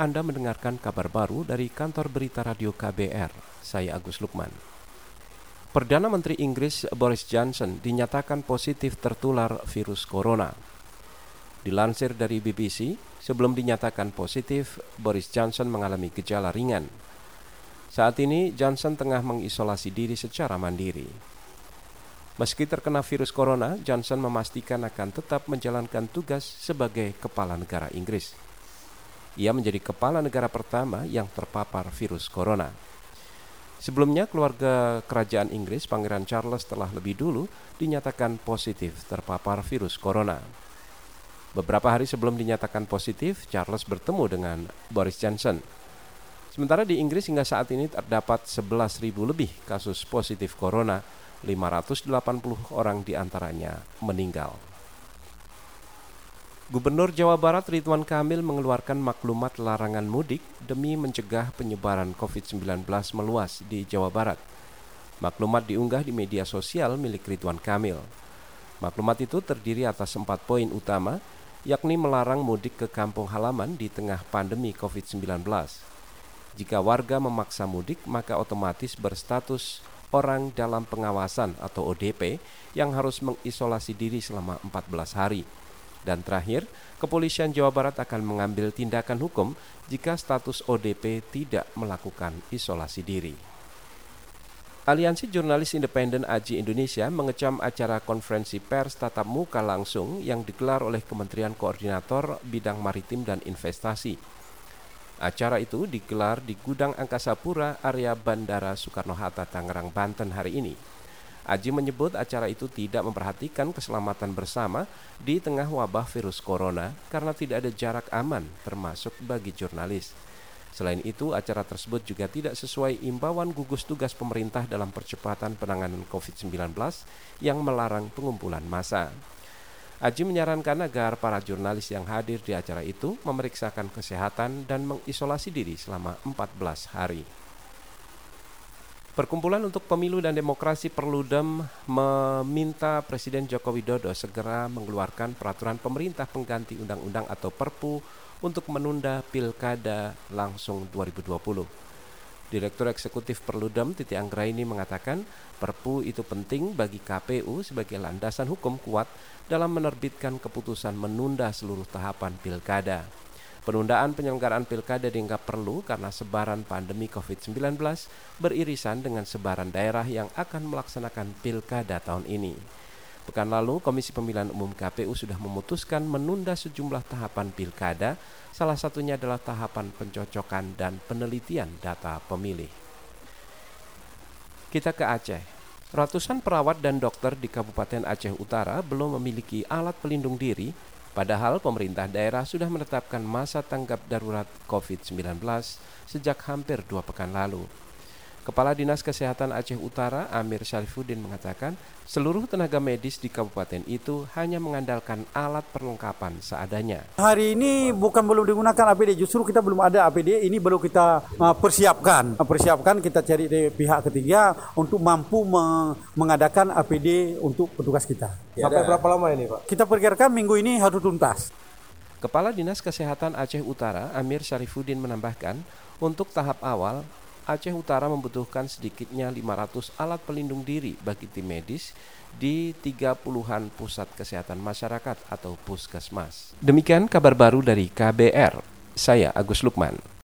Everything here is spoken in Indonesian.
Anda mendengarkan kabar baru dari kantor berita radio KBR. Saya Agus Lukman. Perdana Menteri Inggris Boris Johnson dinyatakan positif tertular virus corona. Dilansir dari BBC, sebelum dinyatakan positif, Boris Johnson mengalami gejala ringan. Saat ini, Johnson tengah mengisolasi diri secara mandiri. Meski terkena virus corona, Johnson memastikan akan tetap menjalankan tugas sebagai kepala negara Inggris. Ia menjadi kepala negara pertama yang terpapar virus corona. Sebelumnya, keluarga kerajaan Inggris, Pangeran Charles telah lebih dulu dinyatakan positif terpapar virus corona. Beberapa hari sebelum dinyatakan positif, Charles bertemu dengan Boris Johnson. Sementara di Inggris hingga saat ini terdapat 11.000 lebih kasus positif corona, 580 orang di antaranya meninggal. Gubernur Jawa Barat Ridwan Kamil mengeluarkan maklumat larangan mudik demi mencegah penyebaran COVID-19 meluas di Jawa Barat. Maklumat diunggah di media sosial milik Ridwan Kamil. Maklumat itu terdiri atas empat poin utama, yakni melarang mudik ke kampung halaman di tengah pandemi COVID-19. Jika warga memaksa mudik, maka otomatis berstatus orang dalam pengawasan atau ODP yang harus mengisolasi diri selama 14 hari. Dan terakhir, kepolisian Jawa Barat akan mengambil tindakan hukum jika status ODP tidak melakukan isolasi diri. Aliansi Jurnalis Independen Aji Indonesia mengecam acara konferensi pers tatap muka langsung yang digelar oleh Kementerian Koordinator Bidang Maritim dan Investasi. Acara itu digelar di Gudang Angkasa Pura area Bandara Soekarno-Hatta Tangerang, Banten hari ini. Aji menyebut acara itu tidak memperhatikan keselamatan bersama di tengah wabah virus corona karena tidak ada jarak aman termasuk bagi jurnalis. Selain itu, acara tersebut juga tidak sesuai imbauan gugus tugas pemerintah dalam percepatan penanganan COVID-19 yang melarang pengumpulan massa. Aji menyarankan agar para jurnalis yang hadir di acara itu memeriksakan kesehatan dan mengisolasi diri selama 14 hari. Perkumpulan untuk Pemilu dan Demokrasi Perludem meminta Presiden Joko Widodo segera mengeluarkan peraturan pemerintah pengganti undang-undang atau Perpu untuk menunda pilkada langsung 2020. Direktur Eksekutif Perludem Titi Anggraini mengatakan Perpu itu penting bagi KPU sebagai landasan hukum kuat dalam menerbitkan keputusan menunda seluruh tahapan pilkada. Penundaan penyelenggaraan pilkada dianggap perlu karena sebaran pandemi COVID-19 beririsan dengan sebaran daerah yang akan melaksanakan pilkada tahun ini. Pekan lalu, Komisi Pemilihan Umum KPU sudah memutuskan menunda sejumlah tahapan pilkada, salah satunya adalah tahapan pencocokan dan penelitian data pemilih. Kita ke Aceh. Ratusan perawat dan dokter di Kabupaten Aceh Utara belum memiliki alat pelindung diri Padahal pemerintah daerah sudah menetapkan masa tanggap darurat COVID-19 sejak hampir dua pekan lalu. Kepala Dinas Kesehatan Aceh Utara Amir Syarifuddin mengatakan seluruh tenaga medis di kabupaten itu hanya mengandalkan alat perlengkapan seadanya. Hari ini bukan belum digunakan APD, justru kita belum ada APD, ini belum kita uh, persiapkan. Persiapkan kita cari dari pihak ketiga untuk mampu mengadakan APD untuk petugas kita. Ya, Sampai berapa lama ini Pak? Kita perkirakan minggu ini harus tuntas. Kepala Dinas Kesehatan Aceh Utara Amir Syarifuddin menambahkan, untuk tahap awal Aceh Utara membutuhkan sedikitnya 500 alat pelindung diri bagi tim medis di 30-an pusat kesehatan masyarakat atau puskesmas. Demikian kabar baru dari KBR. Saya Agus Lukman.